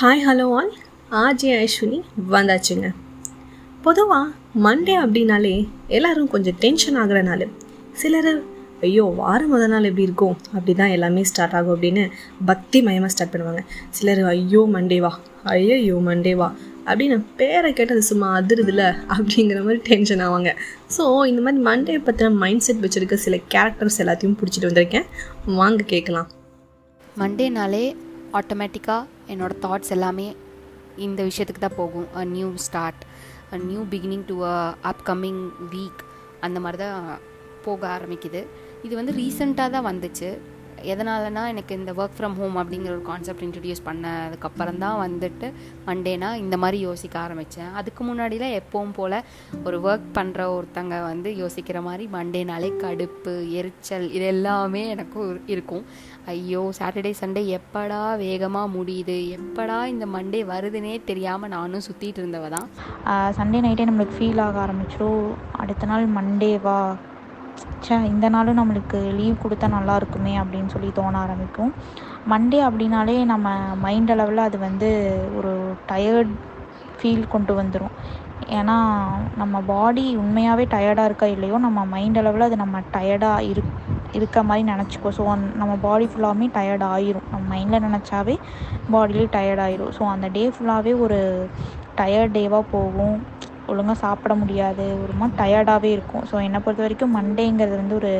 Hi hello all RJ Aishwini வந்தாச்சுங்க. பொதுவாக Monday அப்படின்னாலே எல்லோரும் கொஞ்சம் டென்ஷன் ஆகிற நாள். சிலர் ஐயோ வாரம் முதல் நாள் எப்படி இருக்கும்? அப்படி தான் எல்லாமே ஸ்டார்ட் ஆகும் அப்படின்னு பக்தி மயமாக ஸ்டார்ட் பண்ணுவாங்க. சிலர் ஐயோ மண்டேவா ஐயோ மண்டேவா அப்படின்னு பேரை கேட்டது சும்மா அதிருதுல அப்படிங்கிற மாதிரி டென்ஷன் ஆவாங்க. ஸோ இந்த மாதிரி மண்டே பற்றின மைண்ட் செட் வச்சுருக்க சில கேரக்டர்ஸ் எல்லாத்தையும் பிடிச்சிட்டு வந்திருக்கேன். வாங்க கேட்கலாம் மண்டேனாலே ஆட்டோமேட்டிக்காக என்னோடய தாட்ஸ் எல்லாமே இந்த விஷயத்துக்கு தான் போகும். A new start a new beginning to a upcoming week அந்த மாதிரி தான் போக ஆரம்பிக்குது. இது வந்து ரீசண்டாக தான் வந்துச்சு. எதனாலனா எனக்கு இந்த ஒர்க் ஃப்ரம் ஹோம் அப்படிங்கிற ஒரு கான்செப்ட் இன்ட்ரடியூஸ் பண்ணதுக்கப்புறம் தான் வந்துட்டு மண்டேனா இந்த மாதிரி யோசிக்க ஆரம்பித்தேன் அதுக்கு முன்னாடிலாம் எப்பவும் போல் ஒரு ஒர்க் பண்ணுற ஒருத்தங்க வந்து யோசிக்கிற மாதிரி மண்டேனாலே கடுப்பு எரிச்சல் இது எல்லாமே எனக்கும் இருக்கும். ஐயோ சாட்டர்டே சண்டே எப்படா வேகமாக முடியுது? எப்படா இந்த மண்டே வருதுன்னே தெரியாமல் நானும் சுற்றிட்டு இருந்தவ தான் சண்டே நைட்டே நம்மளுக்கு ஃபீல் ஆக ஆரம்பிச்சிடும் அடுத்த நாள் மண்டேவா ச்சே இந்த நாளும் நம்மளுக்கு லீவ் கொடுத்தா நல்லா இருக்குமே அப்படின்னு சொல்லி தோண ஆரம்பிக்கும். மண்டே அப்படின்னாலே நம்ம மைண்ட் அளவில் அது வந்து ஒரு டயர்ட் ஃபீல் கொண்டு வந்துடும் ஏன்னா நம்ம பாடி உண்மையாகவே டயர்டாக இருக்கா இல்லையோ நம்ம மைண்ட் அளவில் அது நம்ம டயர்டாக இரு இருக்க மாதிரி நினச்சிக்கோ ஸோ நம்ம பாடி ஃபுல்லாகவே டயர்ட் ஆயிரும். நம்ம மைண்டில் நினச்சாவே பாடியிலே டயர்ட் ஆயிரும். ஸோ அந்த டே ஃபுல்லாகவே ஒரு டயர்ட் டேவாக போகும். ஒழுங்காக சாப்பிட முடியாது ஒரு மாதிரி டயர்டாகவே இருக்கும். ஸோ என்னை பொறுத்த வரைக்கும் மண்டேங்கிறது வந்து ஒரு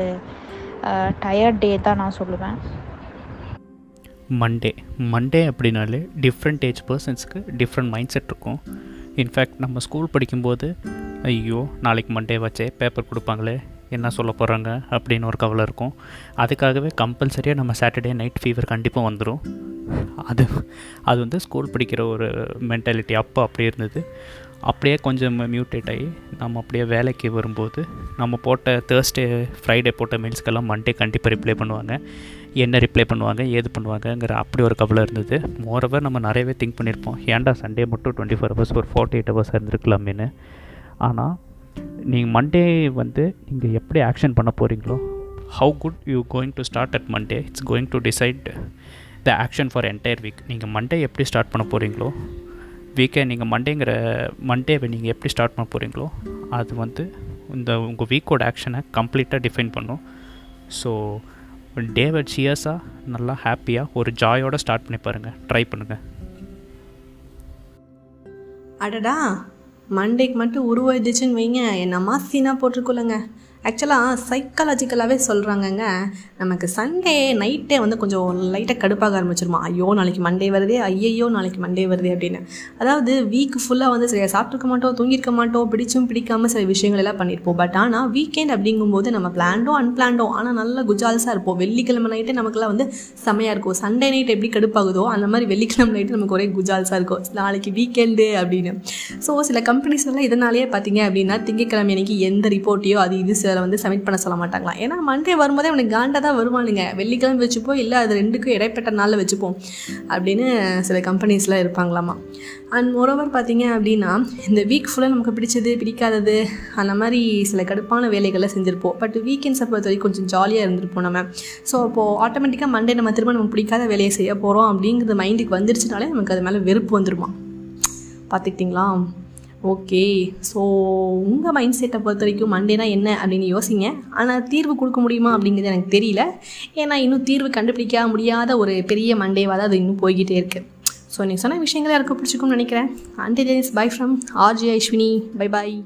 டயர்ட் டே தான் நான் சொல்லுவேன். மண்டே மண்டே அப்படின்னாலே டிஃப்ரெண்ட் ஏஜ் பர்சன்ஸ்க்கு டிஃப்ரெண்ட் மைண்ட் செட் இருக்கும். இன்ஃபேக்ட் நம்ம ஸ்கூல் படிக்கும்போது ஐயோ நாளைக்கு மண்டே வச்சே பேப்பர் கொடுப்பாங்களே என்ன சொல்ல போகிறாங்க அப்படின்னு ஒரு கவலை இருக்கும். அதுக்காகவே கம்பல்சரியாக நம்ம சாட்டர்டே நைட் ஃபீவர் கண்டிப்பாக வந்துடும் அது அது வந்து ஸ்கூல் படிக்கிற ஒரு மென்டாலிட்டி அப்போ அப்படி இருந்தது. அப்படியே கொஞ்சம் மியூட்டேட் ஆகி நம்ம அப்படியே வேலைக்கு வரும்போது நம்ம போட்ட தேர்ஸ்டே ஃப்ரைடே போட்ட மெயில்ஸ்க்கெல்லாம் மண்டே கண்டிப்பாக ரிப்ளை பண்ணுவாங்க. என்ன ரிப்ளை பண்ணுவாங்க ஏது பண்ணுவாங்கங்கிற அப்படி ஒரு கவலை இருந்தது. மோரவர் நம்ம நிறையவே திங்க் பண்ணியிருப்போம் ஏன்டா சண்டே மட்டும் டுவெண்ட்டி ஃபோர் ஹவர்ஸ் ஒரு ஃபார்ட்டி எயிட் ஹவர்ஸ் இருந்திருக்கலாமேனு ஆனால் நீங்கள் மண்டே வந்து நீங்கள் எப்படி ஆக்ஷன் பண்ண போகிறீங்களோ how good you going to start at Monday it's going to decide the action for entire week நீங்கள் மண்டே எப்படி ஸ்டார்ட் பண்ண போகிறீங்களோ வீக்கை நீங்கள் மண்டேங்கிற மண்டேவை நீங்கள் எப்படி ஸ்டார்ட் பண்ண போகிறீங்களோ அது வந்து இந்த உங்கள் வீக்கோட ஆக்ஷனை கம்ப்ளீட்டாக டிஃபைன் பண்ணும். ஸோ டேவை சியர்ஸாக நல்லா ஹாப்பியாக ஒரு ஜாயோடு ஸ்டார்ட் பண்ணி பாருங்கள் ட்ரை பண்ணுங்கள் அடடா மண்டேக்கு மட்டும் உருவாயிடுச்சுன்னு வைங்க. என்னம்மா சீனாக போட்டிருக்கோலங்க ஆக்சுவலாக சைக்காலஜிக்கலாகவே சொல்கிறாங்கங்க நமக்கு சண்டே நைட்டே வந்து கொஞ்சம் லைட்டாக கடுப்பாக ஆரம்பிச்சிருமா. ஐயோ நாளைக்கு மண்டே வருதே ஐயையோ நாளைக்கு மண்டே வருதே அப்படின்னு. அதாவது வீக் ஃபுல்லாக வந்து சரியாக சாப்பிட்ருக்க மாட்டோம் தூங்கியிருக்க மாட்டோம் பிடிச்சும் பிடிக்காம சில விஷயங்கள் எல்லாம் பண்ணியிருப்போம் பட் ஆனால் வீக்கெண்ட் அப்படிங்கும்போது நம்ம பிளான்டோ அன்பிளான்டோ ஆனால் நல்ல குஜால்ஸாக இருப்போம். வெள்ளிக்கிழமை நைட்டே நமக்குலாம் வந்து செமையாக இருக்கும். சண்டே நைட் எப்படி கடுப்பாகுதோ அந்த மாதிரி வெள்ளிக்கிழமை நைட்டு நமக்கு ஒரே குஜால்ஸாக இருக்கும். நாளைக்கு வீக்கெண்டு அப்படின்னு. ஸோ சில கம்பெனிஸ்லாம் இதனாலேயே பார்த்தீங்க அப்படின்னா திங்கக்கிழமை அன்னைக்கு எந்த ரிப்போர்ட்டையோ அது இது சில வந்து சப்மிட் பண்ண சொல்ல மாட்டாங்களாம். ஏன்னா மண்டே வரும்போதே அவனுக்கு காண்டா தான் வருவானுங்க. வெள்ளிக்கிழமை வச்சுப்போம் இல்லை அது ரெண்டுக்கும் இடைப்பட்ட நாளில் வச்சுப்போம் அப்படின்னு சில கம்பெனிஸ்லாம் இருப்பாங்களாமா. அண்ட் மோரோவர் பார்த்தீங்க அப்படின்னா இந்த வீக் ஃபுல்லாக நமக்கு பிடிச்சது பிடிக்காதது அந்த மாதிரி சில கடுப்பான வேலைகளை செஞ்சுருப்போம். பட் வீக்கெண்ட்ஸை பொறுத்த வரைக்கும் கொஞ்சம் ஜாலியாக இருந்திருப்போம் நம்ம. ஸோ அப்போது ஆட்டோமேட்டிக்காக மண்டே நம்ம திரும்ப நம்ம பிடிக்காத வேலையை செய்ய போகிறோம் அப்படிங்கிறது மைண்டுக்கு வந்துருச்சுனாலே நமக்கு அது மேலே வெறுப்பு வந்துருமா? பார்த்துக்கிட்டிங்களா? ஓகே ஸோ உங்கள் மைண்ட் செட்டை பொறுத்த வரைக்கும் மண்டேனா என்ன அப்படின்னு யோசிங்க. ஆனால் தீர்வு கொடுக்க முடியுமா அப்படிங்கிறது எனக்கு தெரியல. ஏன்னா இன்னும் தீர்வு கண்டுபிடிக்க முடியாத ஒரு பெரிய மண்டேவாக தான் அது இன்னும் போய்கிட்டே இருக்குது ஸோ நீங்கள் சொன்ன விஷயங்கள் யாருக்கும் பிடிச்சிக்கும்னு நினைக்கிறேன். And bye from RJ Aishwini bye bye